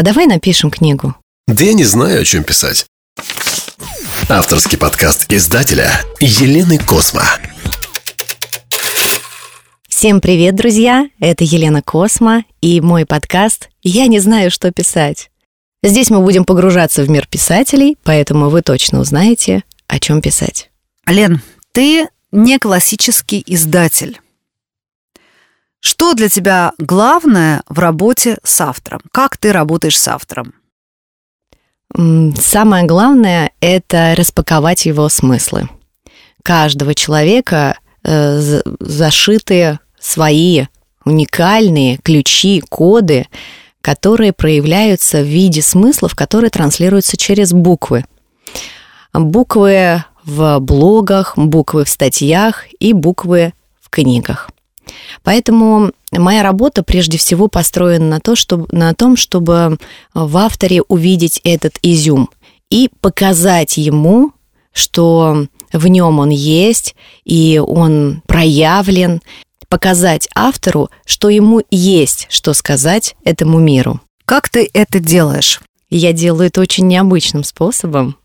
а давай напишем книгу. Да я не знаю, о чем писать. Авторский подкаст издателя Елены Космо. Всем привет, друзья! Это Елена Космо и мой подкаст «Я не знаю, что писать». Здесь мы будем погружаться в мир писателей, поэтому вы точно узнаете, о чем писать. Лен, ты не классический издатель. Что для тебя главное в работе с автором? Как ты работаешь с автором? Самое главное – это распаковать его смыслы. Каждого человека э, зашиты свои уникальные ключи, коды, которые проявляются в виде смыслов, которые транслируются через буквы. Буквы в блогах, буквы в статьях и буквы в книгах. Поэтому моя работа прежде всего построена на, то, чтобы, на том, чтобы в авторе увидеть этот изюм и показать ему, что в нем он есть, и он проявлен, показать автору, что ему есть что сказать этому миру. Как ты это делаешь? Я делаю это очень необычным способом.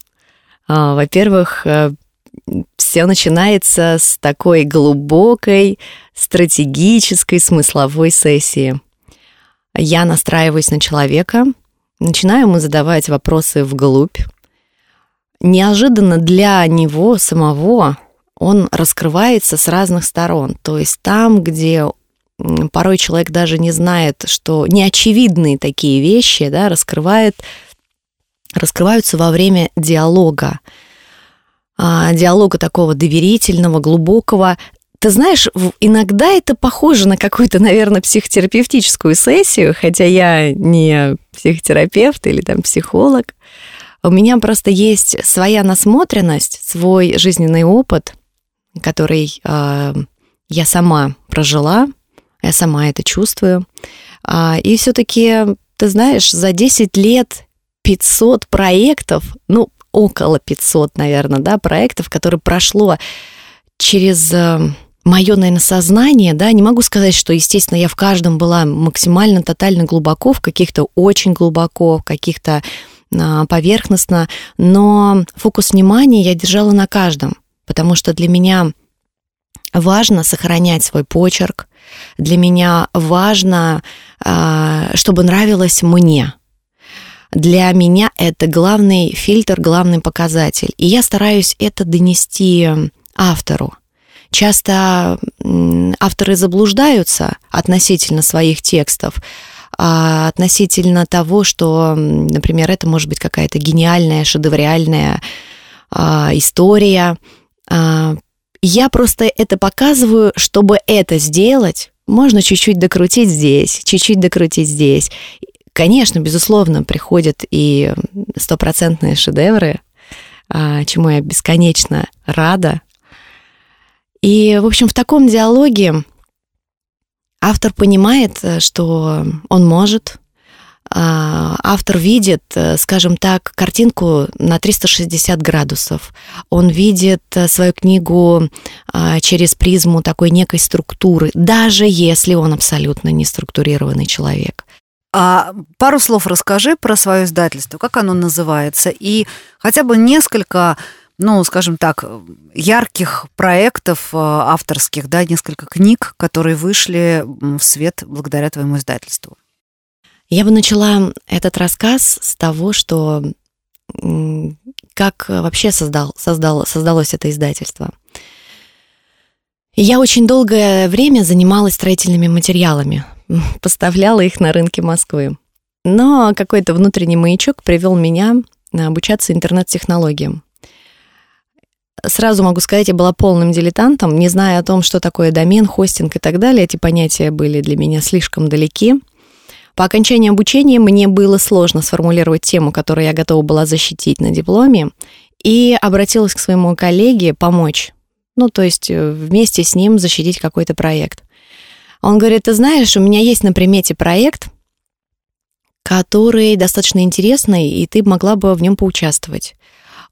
А, во-первых, э, все начинается с такой глубокой стратегической смысловой сессии. Я настраиваюсь на человека, начинаю ему задавать вопросы вглубь. Неожиданно для него самого он раскрывается с разных сторон. То есть там, где порой человек даже не знает, что неочевидные такие вещи да, раскрывает, раскрываются во время диалога. А, диалога такого доверительного, глубокого. Ты знаешь, иногда это похоже на какую-то, наверное, психотерапевтическую сессию, хотя я не психотерапевт или там психолог. У меня просто есть своя насмотренность, свой жизненный опыт, который э, я сама прожила, я сама это чувствую. А, и все-таки, ты знаешь, за 10 лет 500 проектов, ну, около 500, наверное, да, проектов, которые прошло через э, мое, наверное, сознание, да, не могу сказать, что, естественно, я в каждом была максимально, тотально глубоко, в каких-то очень глубоко, в каких-то а, поверхностно, но фокус внимания я держала на каждом, потому что для меня важно сохранять свой почерк, для меня важно, а, чтобы нравилось мне, для меня это главный фильтр, главный показатель. И я стараюсь это донести автору. Часто авторы заблуждаются относительно своих текстов, а относительно того, что, например, это может быть какая-то гениальная, шедевриальная а, история. А, я просто это показываю, чтобы это сделать, можно чуть-чуть докрутить здесь, чуть-чуть докрутить здесь. Конечно, безусловно, приходят и стопроцентные шедевры, а, чему я бесконечно рада. И, в общем, в таком диалоге автор понимает, э, что он может, а, автор видит, э, скажем так, картинку на 360 градусов. Он видит э, свою книгу а, через призму такой некой структуры, даже если он абсолютно не структурированный человек. А пару слов расскажи про свое издательство, как оно называется, и хотя бы несколько, ну, скажем так, ярких проектов э, авторских, да, несколько книг, которые вышли в свет благодаря твоему издательству. Я бы начала этот рассказ с того, что как вообще создал, создал, создалось это издательство. Я очень долгое время занималась строительными материалами, поставляла их на рынке Москвы. Но какой-то внутренний маячок привел меня обучаться интернет-технологиям. Сразу могу сказать, я была полным дилетантом, не зная о том, что такое домен, хостинг и так далее. Эти понятия были для меня слишком далеки. По окончании обучения мне было сложно сформулировать тему, которую я готова была защитить на дипломе, и обратилась к своему коллеге помочь. Ну, то есть э, вместе с ним защитить какой-то проект. Он говорит, ты знаешь, у меня есть на примете проект, который достаточно интересный, и ты могла бы в нем поучаствовать.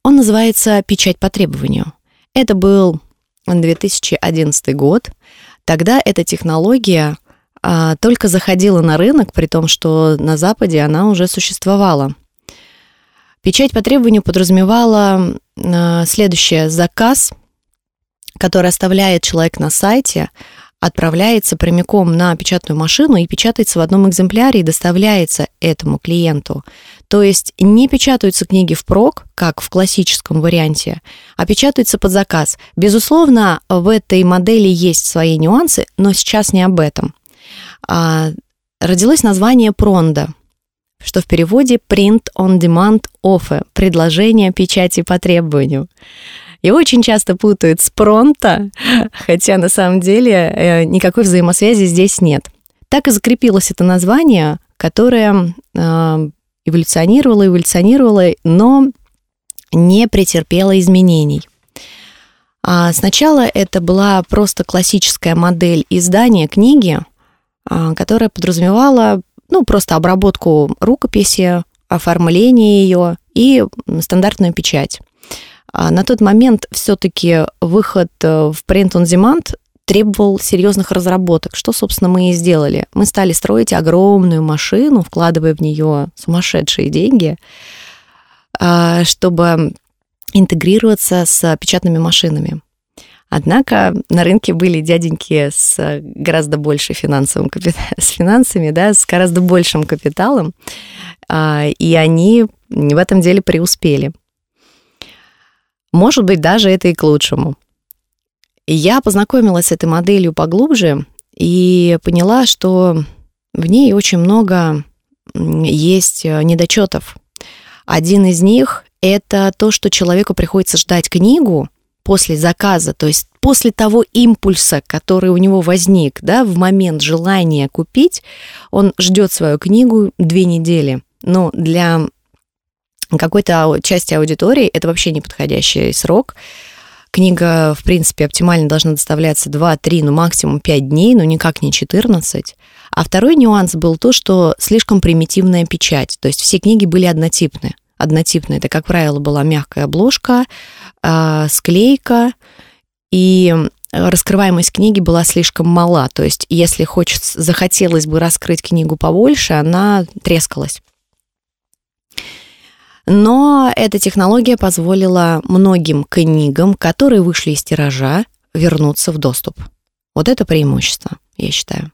Он называется «Печать по требованию». Это был 2011 год. Тогда эта технология а, только заходила на рынок, при том, что на Западе она уже существовала. Печать по требованию подразумевала а, следующее. Заказ, который оставляет человек на сайте, отправляется прямиком на печатную машину и печатается в одном экземпляре и доставляется этому клиенту. То есть не печатаются книги впрок, как в классическом варианте, а печатаются под заказ. Безусловно, в этой модели есть свои нюансы, но сейчас не об этом. А, родилось название Пронда, что в переводе Print on Demand Offer, предложение печати по требованию. Его очень часто путают с пронто, хотя на самом деле э, никакой взаимосвязи здесь нет. Так и закрепилось это название, которое э, эволюционировало, эволюционировало, но не претерпело изменений. А сначала это была просто классическая модель издания книги, а, которая подразумевала ну, просто обработку рукописи, оформление ее и стандартную печать. А на тот момент все-таки выход э, в Print on Demand требовал серьезных разработок, что, собственно, мы и сделали. Мы стали строить огромную машину, вкладывая в нее сумасшедшие деньги, а, чтобы интегрироваться с печатными машинами. Однако на рынке были дяденьки с гораздо большей финансовым с финансами, да, с гораздо большим капиталом, а, и они в этом деле преуспели. Может быть, даже это и к лучшему. Я познакомилась с этой моделью поглубже и поняла, что в ней очень много есть э, недочетов. Один из них — это то, что человеку приходится ждать книгу после заказа, то есть после того импульса, который у него возник, да, в момент желания купить, он ждет свою книгу две недели. Но для какой-то части аудитории это вообще неподходящий срок. Книга, в принципе, оптимально должна доставляться 2-3, ну максимум 5 дней, но никак не 14. А второй нюанс был то, что слишком примитивная печать. То есть все книги были однотипны. Однотипные. Это, как правило, была мягкая обложка, э, склейка, и раскрываемость книги была слишком мала. То есть, если хочется, захотелось бы раскрыть книгу побольше, она трескалась. Но эта технология позволила многим книгам, которые вышли из тиража, вернуться в доступ. Вот это преимущество, я считаю.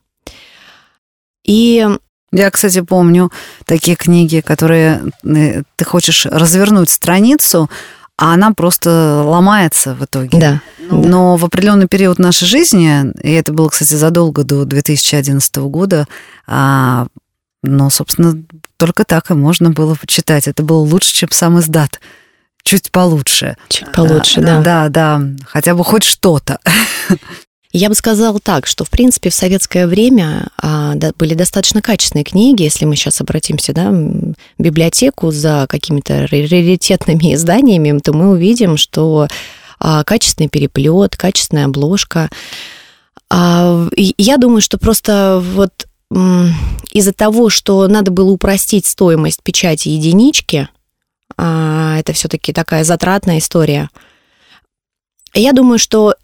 И я, кстати, помню такие книги, которые э, ты хочешь развернуть страницу, а она просто ломается в итоге. Да. Но в определенный период нашей жизни, и это было, кстати, задолго до 2011 года, а, но, собственно, только так и можно было почитать. Это было лучше, чем сам издат. Чуть получше. Чуть получше, да. Да, да. Хотя бы хоть что-то. Я бы сказала так, что, в принципе, в советское время а, да, были достаточно качественные книги. Если мы сейчас обратимся да, в библиотеку за какими-то раритетными изданиями, то мы увидим, что а, качественный переплет, качественная обложка. А, я думаю, что просто вот из-за того, что надо было упростить стоимость печати единички, а, это все-таки такая затратная история. Я думаю, что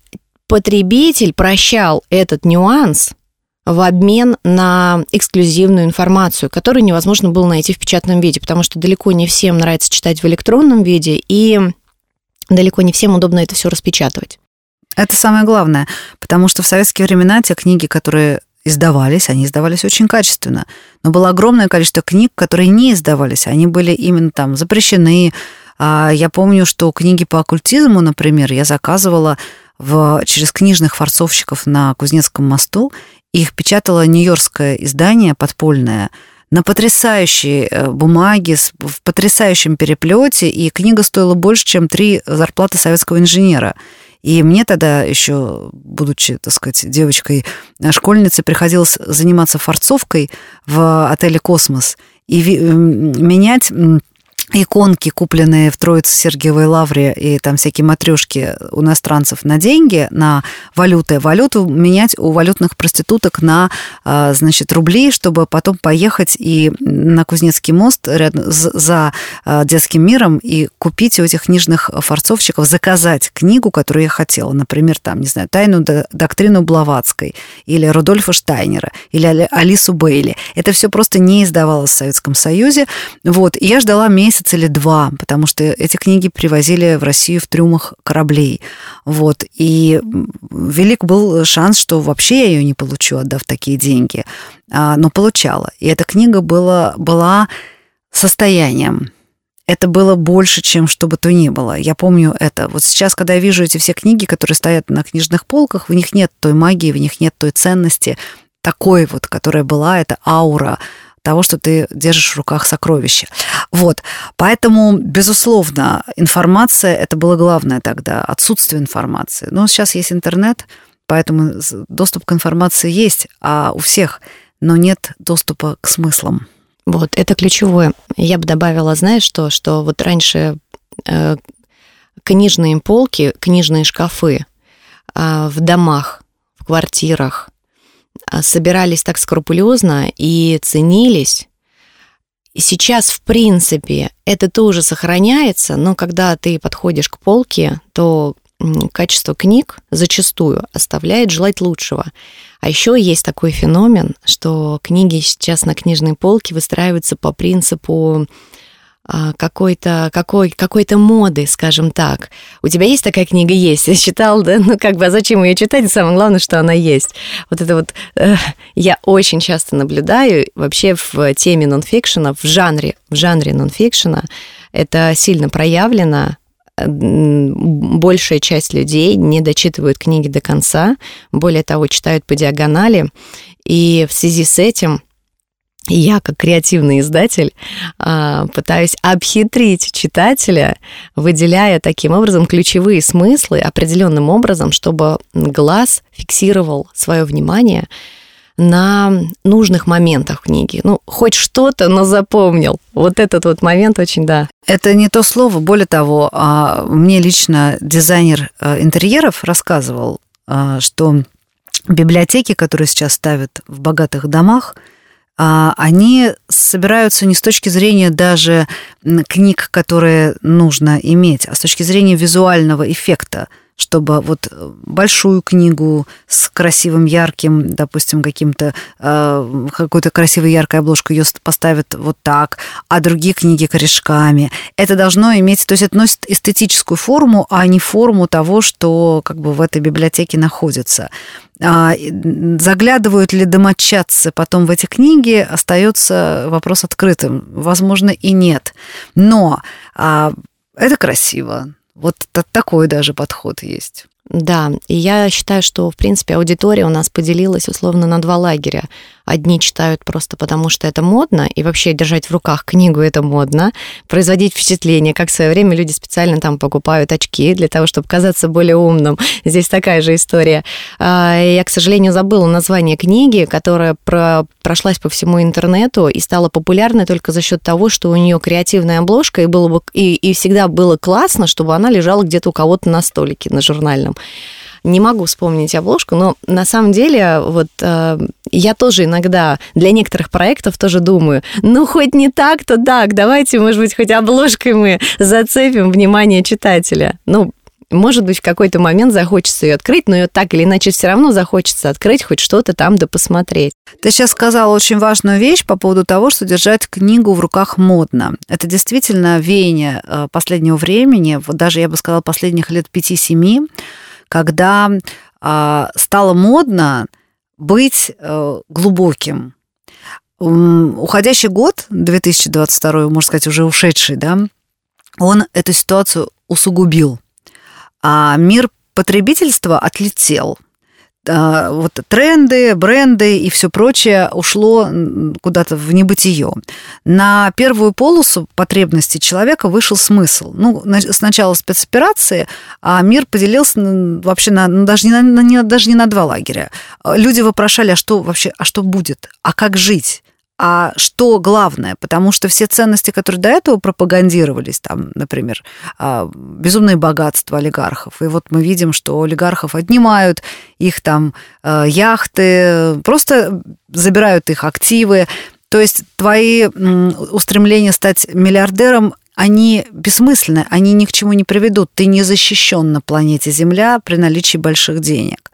потребитель прощал этот нюанс в обмен на эксклюзивную информацию, которую невозможно было найти в печатном виде, потому что далеко не всем нравится читать в электронном виде, и далеко не всем удобно это все распечатывать. Это самое главное, потому что в советские времена те книги, которые издавались, они издавались очень качественно. Но было огромное количество книг, которые не издавались. Они были именно там запрещены. А я помню, что книги по оккультизму, например, я заказывала в, через книжных форцовщиков на Кузнецком мосту. Их печатало нью-йоркское издание подпольное на потрясающей э, бумаге, в потрясающем переплете, и книга стоила больше, чем три зарплаты советского инженера. И мне тогда еще, будучи, так сказать, девочкой, э, школьницей, приходилось заниматься форцовкой в отеле «Космос» и менять иконки, купленные в Троице Сергиевой Лавре, и там всякие матрешки у иностранцев на деньги, на валюты, валюту менять у валютных проституток на, а, значит, рубли, чтобы потом поехать и на Кузнецкий мост рядом, за а, детским миром и купить у этих книжных форцовщиков, заказать книгу, которую я хотела. Например, там, не знаю, «Тайну доктрину Блаватской» или Рудольфа Штайнера или Алису Бейли. Это все просто не издавалось в Советском Союзе. Вот. И я ждала месяц месяц или два, потому что эти книги привозили в Россию в трюмах кораблей. Вот. И велик был шанс, что вообще я ее не получу, отдав такие деньги. А, но получала. И эта книга была, была состоянием. Это было больше, чем что бы то ни было. Я помню это. Вот сейчас, когда я вижу эти все книги, которые стоят на книжных полках, в них нет той магии, в них нет той ценности, такой вот, которая была, это аура того, что ты держишь в руках сокровища. Вот. Поэтому, безусловно, информация – это было главное тогда, отсутствие информации. Но сейчас есть интернет, поэтому доступ к информации есть, а у всех, но нет доступа к смыслам. Вот, это ключевое. Я бы добавила, знаешь что, что вот раньше э, книжные полки, книжные шкафы э, в домах, в квартирах, собирались так скрупулезно и ценились. Сейчас, в принципе, это тоже сохраняется, но когда ты подходишь к полке, то качество книг зачастую оставляет желать лучшего. А еще есть такой феномен, что книги сейчас на книжной полке выстраиваются по принципу а, какой-то какой, какой-то моды, скажем так. У тебя есть такая книга? Есть. Я читал, да? Ну, как бы, а зачем ее читать? Самое главное, что она есть. Вот это вот э, я очень часто наблюдаю вообще в теме нонфикшена, в жанре, в жанре нонфикшена. Это сильно проявлено. Большая часть людей не дочитывают книги до конца. Более того, читают по диагонали. И в связи с этим я, как креативный издатель, а, пытаюсь обхитрить читателя, выделяя таким образом ключевые смыслы определенным образом, чтобы глаз фиксировал свое внимание на нужных моментах книги. Ну, хоть что-то, но запомнил. Вот этот вот момент очень, да. Это не то слово. Более того, а, мне лично дизайнер а, интерьеров рассказывал, что библиотеки, которые сейчас ставят в богатых домах, а, они собираются не с точки зрения даже книг, которые нужно иметь, а с точки зрения визуального эффекта чтобы вот большую книгу с красивым, ярким, допустим, каким-то э, какой-то красивой яркой обложкой ее поставят вот так, а другие книги корешками. Это должно иметь, то есть это носит эстетическую форму, а не форму того, что как бы в этой библиотеке находится. А, заглядывают ли домочадцы потом в эти книги, остается вопрос открытым. Возможно, и нет. Но а, это красиво. Вот такой даже подход есть. Да, и я считаю, что, в принципе, аудитория у нас поделилась условно на два лагеря. Одни читают просто потому, что это модно, и вообще держать в руках книгу это модно, производить впечатление, как в свое время люди специально там покупают очки для того, чтобы казаться более умным. Здесь такая же история. А, я, к сожалению, забыла название книги, которая про прошлась по всему интернету и стала популярной только за счет того, что у нее креативная обложка, и, было бы, и, и всегда было классно, чтобы она лежала где-то у кого-то на столике, на журнальном. Не могу вспомнить обложку, но на самом деле вот э, я тоже иногда для некоторых проектов тоже думаю, ну хоть не так, то так, давайте, может быть, хоть обложкой мы зацепим внимание читателя. Ну, может быть, в какой-то момент захочется ее открыть, но ее так или иначе все равно захочется открыть хоть что-то там да посмотреть. Ты сейчас сказала очень важную вещь по поводу того, что держать книгу в руках модно. Это действительно веяние э, последнего времени, вот даже, я бы сказала, последних лет 5-7, когда а, стало модно быть э, глубоким. Уходящий год, 2022, можно сказать, уже ушедший, да, он эту ситуацию усугубил. А мир потребительства отлетел вот тренды, бренды и все прочее ушло куда-то в небытие. На первую полосу потребностей человека вышел смысл. Ну, сначала спецоперации, а мир поделился вообще на, ну, даже, не на, даже не на два лагеря. Люди вопрошали, а что вообще, а что будет, а как жить? А что главное? Потому что все ценности, которые до этого пропагандировались, там, например, а, безумное богатство олигархов, и вот мы видим, что олигархов отнимают их там а, яхты, просто забирают их активы. То есть твои устремления стать миллиардером они бессмысленны, они ни к чему не приведут. Ты не защищен на планете Земля при наличии больших денег.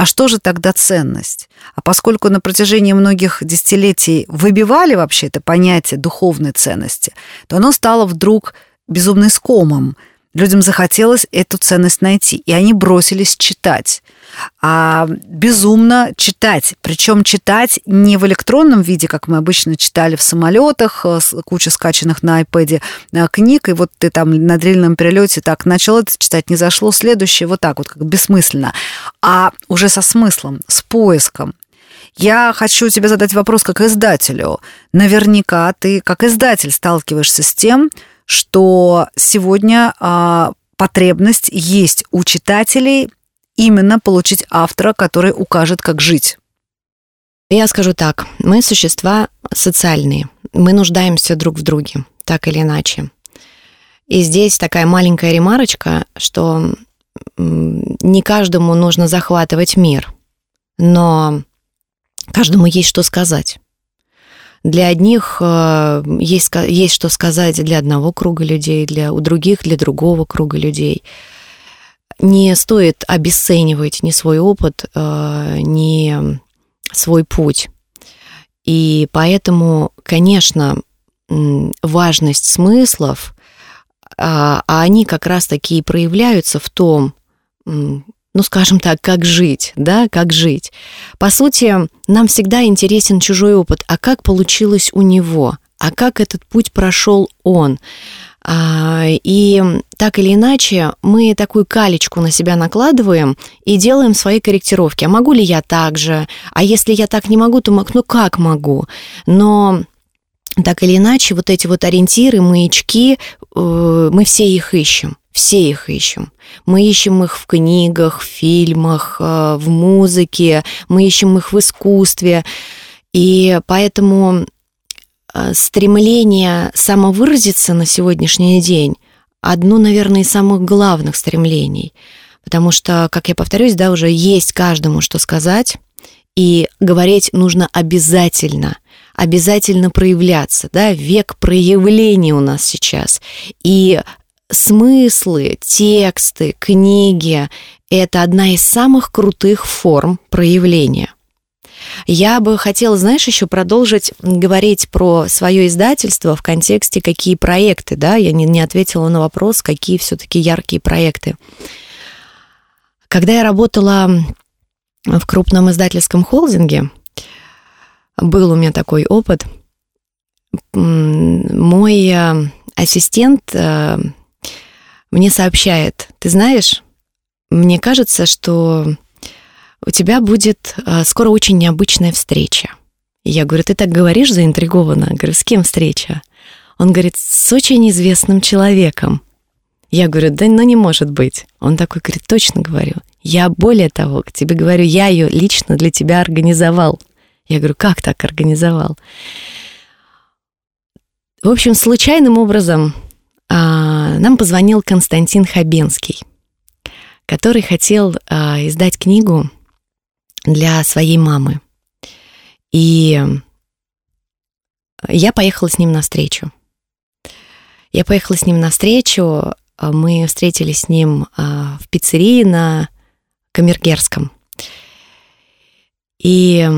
А что же тогда ценность? А поскольку на протяжении многих десятилетий выбивали вообще это понятие духовной ценности, то оно стало вдруг безумно искомым – Людям захотелось эту ценность найти, и они бросились читать. А безумно читать. Причем читать не в электронном виде, как мы обычно читали в самолетах, э, куча скачанных на iPad э, книг, и вот ты там на длинном перелете так начал это читать, не зашло, следующее вот так вот, как бессмысленно. А уже со смыслом, с поиском. Я хочу тебе задать вопрос как издателю. Наверняка ты как издатель сталкиваешься с тем, что сегодня а, потребность есть у читателей именно получить автора, который укажет, как жить. Я скажу так, мы существа социальные, мы нуждаемся друг в друге, так или иначе. И здесь такая маленькая ремарочка, что не каждому нужно захватывать мир, но каждому есть что сказать. Для одних э, есть, есть что сказать для одного круга людей, для, у других для другого круга людей. Не стоит обесценивать ни свой опыт, э, ни свой путь. И поэтому, конечно, важность смыслов, а, а они как раз таки и проявляются в том, ну, скажем так, как жить, да, как жить. По сути, нам всегда интересен чужой опыт, а как получилось у него, а как этот путь прошел он. А, и так или иначе мы такую калечку на себя накладываем и делаем свои корректировки. А могу ли я так же? А если я так не могу, то ну как могу? Но так или иначе, вот эти вот ориентиры, маячки, э, мы все их ищем. Все их ищем. Мы ищем их в книгах, в фильмах, э, в музыке, мы ищем их в искусстве. И поэтому э, стремление самовыразиться на сегодняшний день одно, наверное, из самых главных стремлений. Потому что, как я повторюсь, да, уже есть каждому что сказать, и говорить нужно обязательно – обязательно проявляться, да, век проявления у нас сейчас. И смыслы, тексты, книги — это одна из самых крутых форм проявления. Я бы хотела, знаешь, еще продолжить говорить про свое издательство в контексте, какие проекты, да, я не, не ответила на вопрос, какие все-таки яркие проекты. Когда я работала в крупном издательском холдинге, был у меня такой опыт. Мой э, ассистент э, мне сообщает, ты знаешь, мне кажется, что у тебя будет э, скоро очень необычная встреча. я говорю, ты так говоришь заинтригованно. Говорю, с кем встреча? Он говорит, с очень известным человеком. Я говорю, да ну не может быть. Он такой говорит, точно говорю. Я более того, к тебе говорю, я ее лично для тебя организовал. Я говорю, как так организовал? В общем, случайным образом нам позвонил Константин Хабенский, который хотел а, издать книгу для своей мамы. И я поехала с ним навстречу. Я поехала с ним навстречу, а, мы встретились с ним в пиццерии на Камергерском. И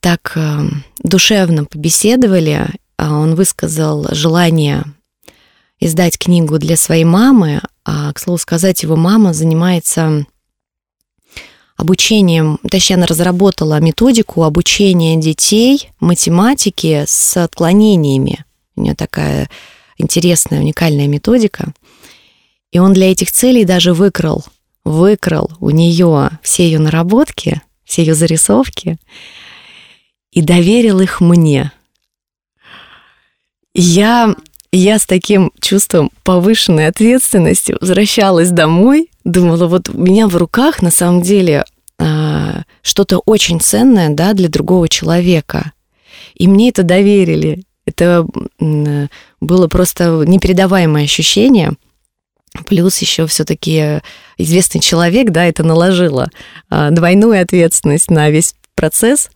так э, душевно побеседовали. А он высказал желание издать книгу для своей мамы. А, к слову сказать, его мама занимается обучением, точнее, она разработала методику обучения детей математике с отклонениями. У нее такая интересная, уникальная методика. И он для этих целей даже выкрал, выкрал у нее все ее наработки, все ее зарисовки, и доверил их мне. Я, я с таким чувством повышенной ответственности возвращалась домой, думала, вот у меня в руках на самом деле э, что-то очень ценное да, для другого человека. И мне это доверили. Это было просто непередаваемое ощущение. Плюс еще все-таки известный человек, да, это наложило а, двойную ответственность на весь процесс.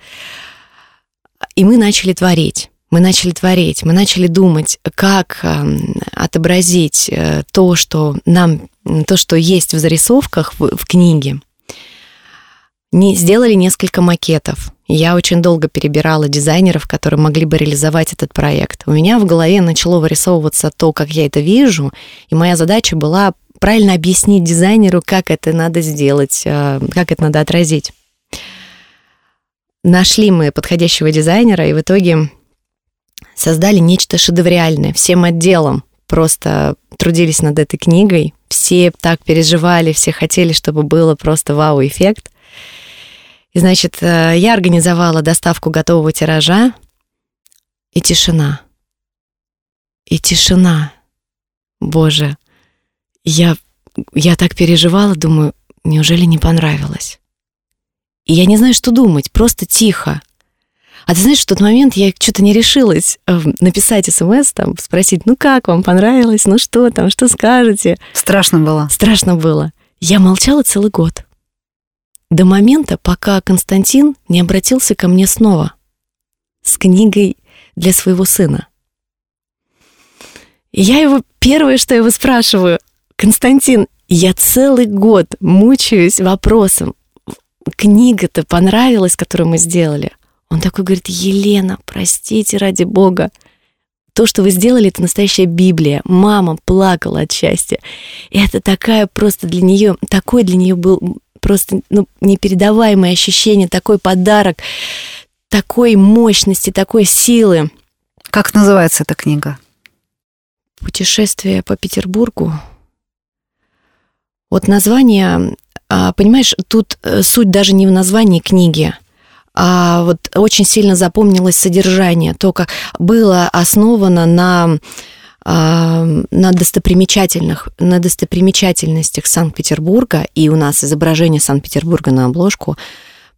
И мы начали творить. Мы начали творить, мы начали думать, как эм, отобразить э, то, что нам, то, что есть в зарисовках в, в книге. Не, сделали несколько макетов. Я очень долго перебирала дизайнеров, которые могли бы реализовать этот проект. У меня в голове начало вырисовываться то, как я это вижу, и моя задача была правильно объяснить дизайнеру, как это надо сделать, э, как это надо отразить. Нашли мы подходящего дизайнера, и в итоге создали нечто шедевриальное всем отделом. Просто трудились над этой книгой, все так переживали, все хотели, чтобы было просто вау-эффект. И, значит, э, я организовала доставку готового тиража, и тишина. И тишина. Боже, я, я так переживала, думаю, неужели не понравилось? И я не знаю, что думать, просто тихо. А ты знаешь, в тот момент я что-то не решилась э, написать смс, там, спросить, ну как вам понравилось, ну что там, что скажете? Страшно было. Страшно было. Я молчала целый год. До момента, пока Константин не обратился ко мне снова с книгой для своего сына. И я его первое, что я его спрашиваю, Константин, я целый год мучаюсь вопросом, книга-то понравилась, которую мы сделали. Он такой говорит, Елена, простите ради Бога, то, что вы сделали, это настоящая Библия. Мама плакала от счастья. И это такая просто для нее, такой для нее был просто ну, непередаваемое ощущение, такой подарок, такой мощности, такой силы. Как называется эта книга? Путешествие по Петербургу. Вот название, а, понимаешь, тут э, суть даже не в названии книги, а вот очень сильно запомнилось содержание, то, как было основано на а, на достопримечательных, на достопримечательностях Санкт-Петербурга, и у нас изображение Санкт-Петербурга на обложку,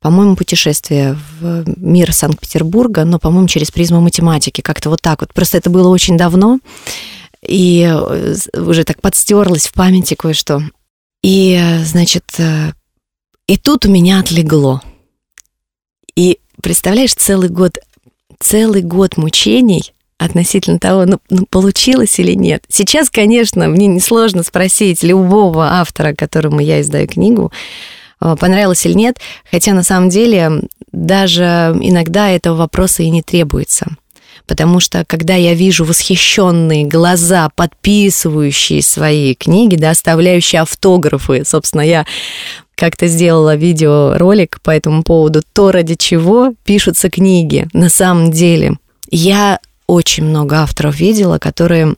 по-моему, путешествие в мир Санкт-Петербурга, но, по-моему, через призму математики, как-то вот так вот. Просто это было очень давно, и э, уже так подстерлось в памяти кое-что. И, значит, э, и тут у меня отлегло. И представляешь, целый год, целый год мучений относительно того, ну, ну, получилось или нет. Сейчас, конечно, мне несложно спросить любого автора, которому я издаю книгу, э, понравилось или нет, хотя на самом деле даже иногда этого вопроса и не требуется. Потому что когда я вижу восхищенные глаза, подписывающие свои книги, да, оставляющие автографы, собственно, я как-то сделала видеоролик по этому поводу, то, ради чего пишутся книги на самом деле. Я очень много авторов видела, которые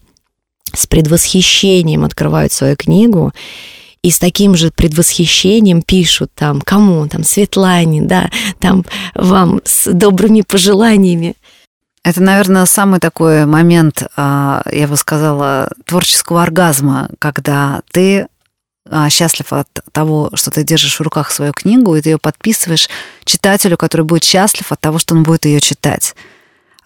с предвосхищением открывают свою книгу и с таким же предвосхищением пишут там кому, там Светлане, да, там вам с добрыми пожеланиями. Это, наверное, самый такой момент, а, я бы сказала, творческого оргазма, когда ты счастлив от того, что ты держишь в руках свою книгу, и ты ее подписываешь читателю, который будет счастлив от того, что он будет ее читать.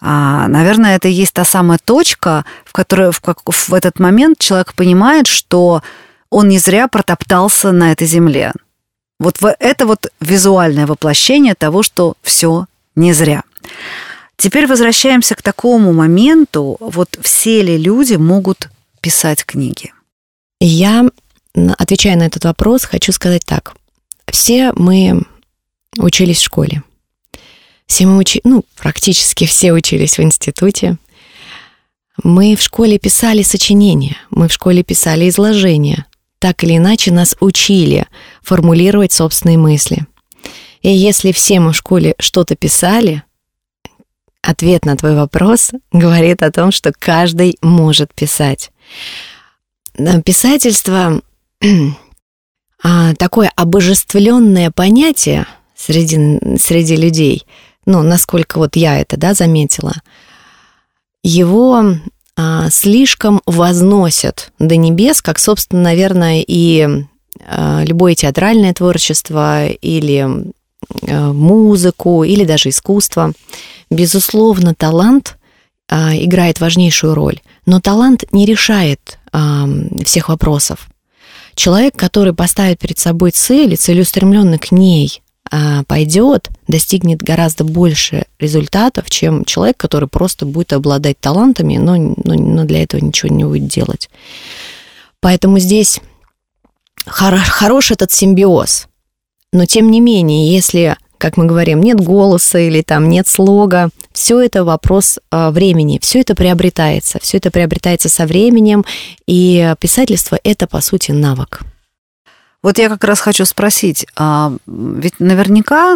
А, наверное, это и есть та самая точка, в которой в, как, в этот момент человек понимает, что он не зря протоптался на этой земле. Вот это вот визуальное воплощение того, что все не зря. Теперь возвращаемся к такому моменту, вот все ли люди могут писать книги? Я отвечая на этот вопрос, хочу сказать так. Все мы учились в школе. Все мы учились, ну, практически все учились в институте. Мы в школе писали сочинения, мы в школе писали изложения. Так или иначе нас учили формулировать собственные мысли. И если все мы в школе что-то писали, ответ на твой вопрос говорит о том, что каждый может писать. Писательство такое обожествленное понятие среди, среди людей, ну, насколько вот я это, да, заметила, его а, слишком возносят до небес, как, собственно, наверное, и а, любое театральное творчество или а, музыку, или даже искусство. Безусловно, талант а, играет важнейшую роль, но талант не решает а, всех вопросов. Человек, который поставит перед собой цель и целеустремленно к ней а, пойдет, достигнет гораздо больше результатов, чем человек, который просто будет обладать талантами, но, но, но для этого ничего не будет делать. Поэтому здесь хорош, хорош этот симбиоз. Но тем не менее, если, как мы говорим, нет голоса или там нет слога, все это вопрос э, времени, все это приобретается, все это приобретается со временем, и писательство это по сути навык. Вот я как раз хочу спросить, а ведь наверняка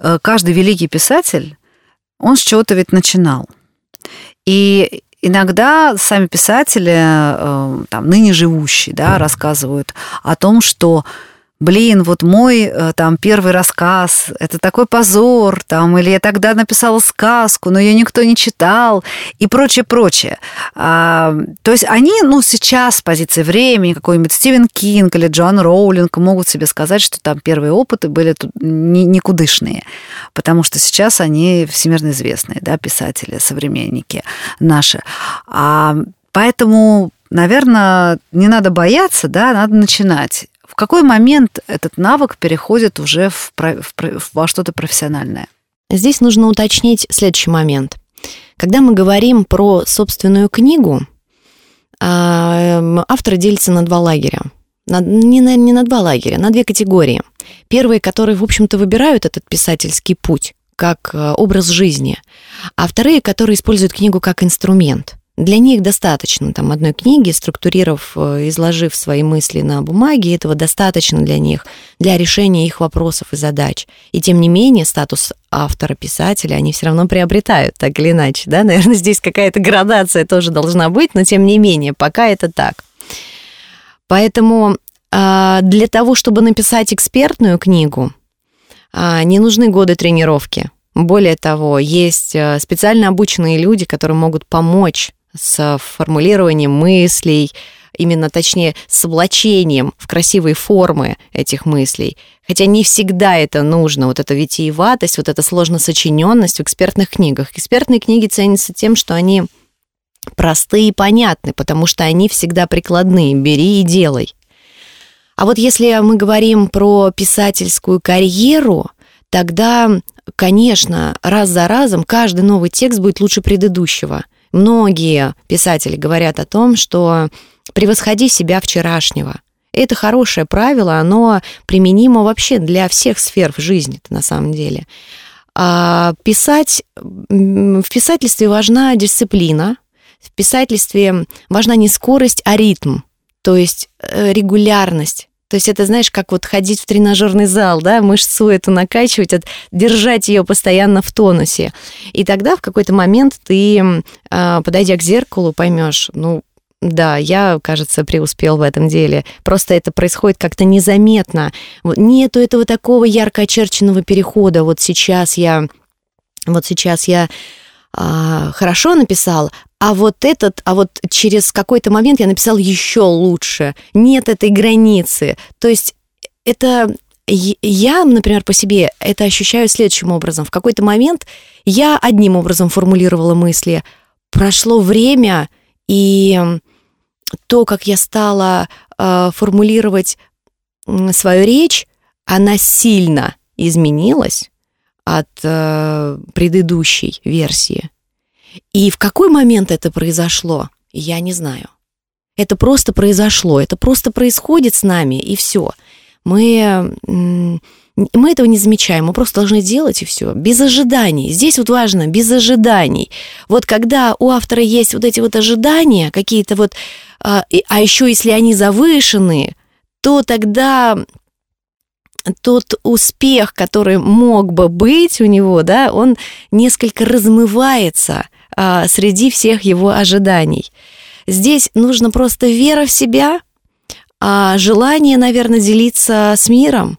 э, каждый великий писатель, он с чего-то ведь начинал. И иногда сами писатели, э, там, ныне живущие, да, рассказывают о том, что блин, вот мой э, там первый рассказ, это такой позор, там, или я тогда написала сказку, но ее никто не читал, и прочее, прочее. А, то есть они, ну, сейчас с позиции времени, какой-нибудь Стивен Кинг или Джоан Роулинг могут себе сказать, что там первые опыты были тут никудышные, потому что сейчас они всемирно известные, да, писатели, современники наши. А, поэтому наверное, не надо бояться, да, надо начинать какой момент этот навык переходит уже в, в, во что-то профессиональное? Здесь нужно уточнить следующий момент. Когда мы говорим про собственную книгу, а, авторы делятся на два лагеря. На, не, на, не на два лагеря, на две категории. Первые, которые, в общем-то, выбирают этот писательский путь как э, образ жизни, а вторые, которые используют книгу как инструмент. Для них достаточно там одной книги, структурировав, э, изложив свои мысли на бумаге, этого достаточно для них, для решения их вопросов и задач. И тем не менее статус автора, писателя они все равно приобретают, так или иначе. Да? Наверное, здесь какая-то градация тоже должна быть, но тем не менее, пока это так. Поэтому а, для того, чтобы написать экспертную книгу, а, не нужны годы тренировки. Более того, есть э, специально обученные люди, которые могут помочь с формулированием мыслей, именно точнее с облачением в красивые формы этих мыслей. Хотя не всегда это нужно, вот эта витиеватость, вот эта сложносочиненность в экспертных книгах. Экспертные книги ценятся тем, что они простые и понятны, потому что они всегда прикладные, бери и делай. А вот если мы говорим про писательскую карьеру, тогда, конечно, раз за разом каждый новый текст будет лучше предыдущего – Многие писатели говорят о том, что превосходи себя вчерашнего. Это хорошее правило, оно применимо вообще для всех сфер в жизни на самом деле. А писать, в писательстве важна дисциплина, в писательстве важна не скорость, а ритм, то есть э, регулярность. То есть это, знаешь, как вот ходить в тренажерный зал, да, мышцу эту накачивать, от, держать ее постоянно в тонусе. И тогда в какой-то момент ты, а, подойдя к зеркалу, поймешь, ну, да, я, кажется, преуспел в этом деле. Просто это происходит как-то незаметно. Нету этого такого ярко очерченного перехода. Вот сейчас я, вот сейчас я а, хорошо написал, а вот этот, а вот через какой-то момент я написал еще лучше. Нет этой границы. То есть это я, например, по себе это ощущаю следующим образом. В какой-то момент я одним образом формулировала мысли. Прошло время, и то, как я стала э, формулировать свою речь, она сильно изменилась от э, предыдущей версии. И в какой момент это произошло, я не знаю. Это просто произошло, это просто происходит с нами, и все. Мы, мы этого не замечаем, мы просто должны делать, и все. Без ожиданий. Здесь вот важно, без ожиданий. Вот когда у автора есть вот эти вот ожидания, какие-то вот, а, а еще если они завышены, то тогда тот успех, который мог бы быть у него, да, он несколько размывается а, среди всех его ожиданий. Здесь нужно просто вера в себя, а желание, наверное, делиться с миром,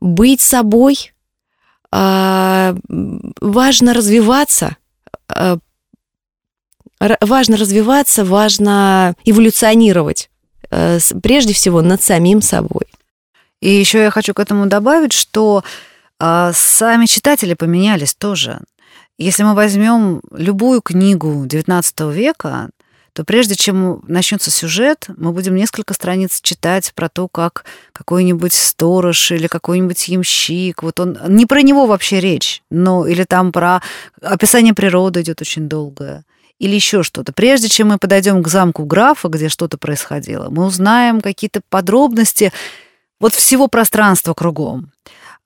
быть собой. А, важно развиваться, а, важно развиваться, важно эволюционировать, а, прежде всего над самим собой. И еще я хочу к этому добавить, что а, сами читатели поменялись тоже. Если мы возьмем любую книгу XIX века, то прежде чем начнется сюжет, мы будем несколько страниц читать про то, как какой-нибудь сторож или какой-нибудь ямщик, вот он, не про него вообще речь, но или там про описание природы идет очень долгое или еще что-то. Прежде чем мы подойдем к замку графа, где что-то происходило, мы узнаем какие-то подробности вот всего пространства кругом.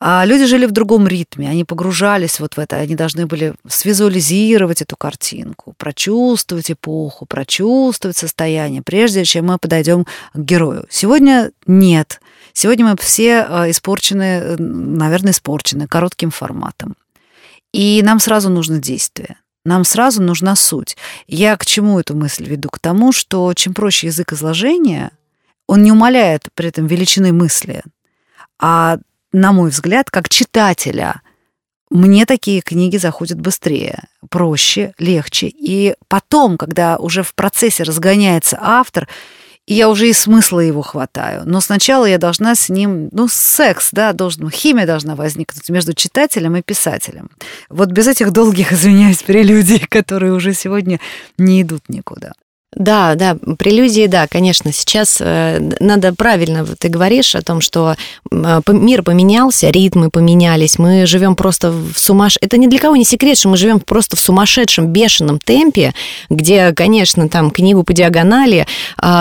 А люди жили в другом ритме, они погружались вот в это, они должны были свизуализировать эту картинку, прочувствовать эпоху, прочувствовать состояние, прежде чем мы подойдем к герою. Сегодня нет. Сегодня мы все а, испорчены, наверное, испорчены коротким форматом. И нам сразу нужно действие. Нам сразу нужна суть. Я к чему эту мысль веду? К тому, что чем проще язык изложения, он не умаляет при этом величины мысли, а на мой взгляд, как читателя, мне такие книги заходят быстрее, проще, легче. И потом, когда уже в процессе разгоняется автор, и я уже и смысла его хватаю. Но сначала я должна с ним, ну, секс, да, должен, химия должна возникнуть между читателем и писателем. Вот без этих долгих, извиняюсь, прелюдий, которые уже сегодня не идут никуда. Да, да, прелюдии, да, конечно. Сейчас э, надо правильно, ты говоришь о том, что э, мир поменялся, ритмы поменялись, мы живем просто в сумаш... Это ни для кого не секрет, что мы живем просто в сумасшедшем, бешеном темпе, где, конечно, там книгу по диагонали.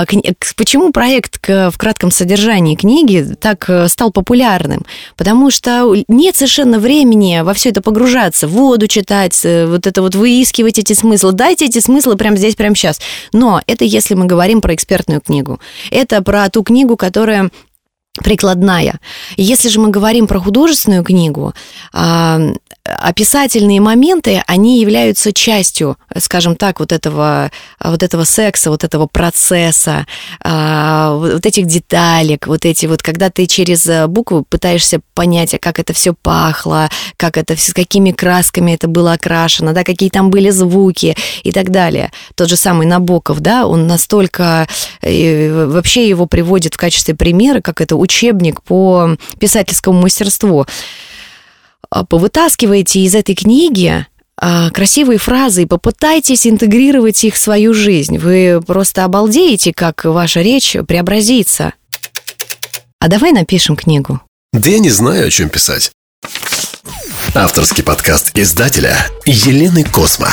Кни... Почему проект в кратком содержании книги так э, стал популярным? Потому что нет совершенно времени во все это погружаться, воду читать, вот это вот выискивать эти смыслы. Дайте эти смыслы прямо здесь, прямо сейчас. Но это если мы говорим про экспертную книгу. Это про ту книгу, которая прикладная. Если же мы говорим про художественную книгу, а, описательные моменты, они являются частью, скажем так, вот этого, вот этого секса, вот этого процесса, а, вот этих деталек, вот эти вот, когда ты через букву пытаешься понять, а как это все пахло, как это, с какими красками это было окрашено, да, какие там были звуки и так далее. Тот же самый Набоков, да, он настолько, э, вообще его приводит в качестве примера, как это учебник по писательскому мастерству. А, повытаскивайте из этой книги а, красивые фразы и попытайтесь интегрировать их в свою жизнь. Вы просто обалдеете, как ваша речь преобразится. А давай напишем книгу. Да я не знаю, о чем писать. Авторский подкаст издателя Елены Космо.